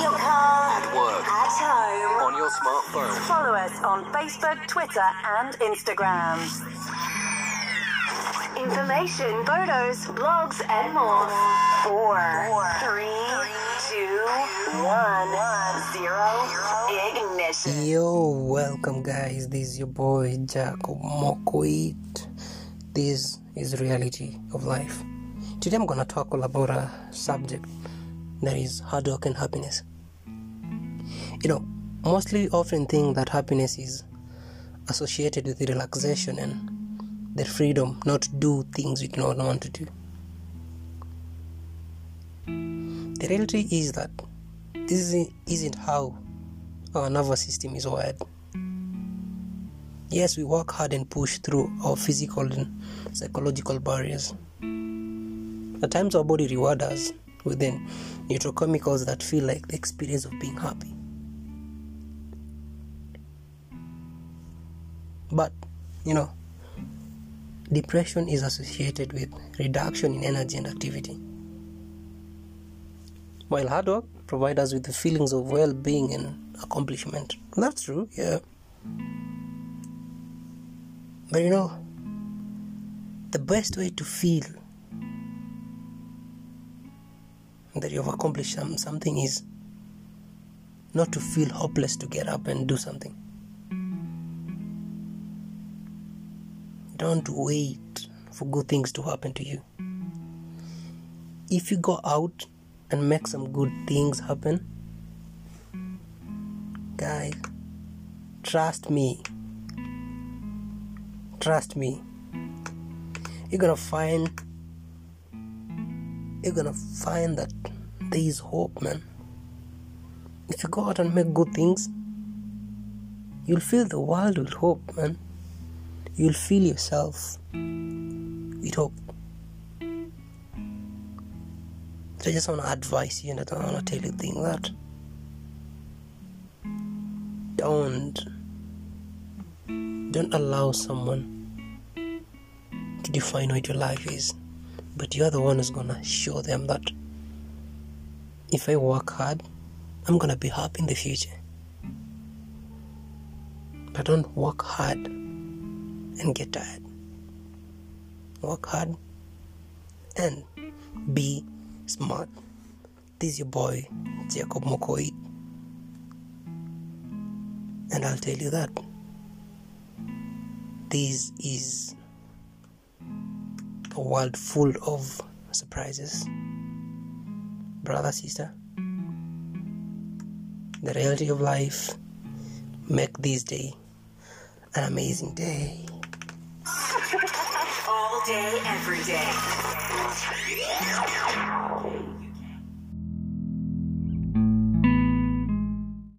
Your car, at work, at home. on your smartphone. Follow us on Facebook, Twitter, and Instagram. Information, photos, blogs, and more. Four, three, two, one, zero. Ignition. Yo, welcome guys. This is your boy Jacob Mokoit. This is reality of life. Today I'm gonna talk all about a subject that is hard work and happiness. You know, mostly often think that happiness is associated with relaxation and the freedom not to do things we do not want to do. The reality is that this isn't how our nervous system is wired. Yes, we work hard and push through our physical and psychological barriers. At times, our body rewards us with the neurochemicals that feel like the experience of being happy. But, you know, depression is associated with reduction in energy and activity. While hard work provides us with the feelings of well being and accomplishment. That's true, yeah. But you know, the best way to feel that you've accomplished some, something is not to feel hopeless to get up and do something. Don't wait for good things to happen to you. If you go out and make some good things happen, guys, trust me. Trust me. You're gonna find you're gonna find that there is hope, man. If you go out and make good things, you'll fill the world with hope, man. You'll fill yourself with hope. So I just want to advise you and I don't want to tell you things that don't don't allow someone to define what your life is but you're the one who's gonna show them that if i work hard i'm gonna be happy in the future but don't work hard and get tired work hard and be smart this is your boy jacob mokoit and I'll tell you that this is a world full of surprises. Brother, sister, the reality of life make this day an amazing day. Day, every day.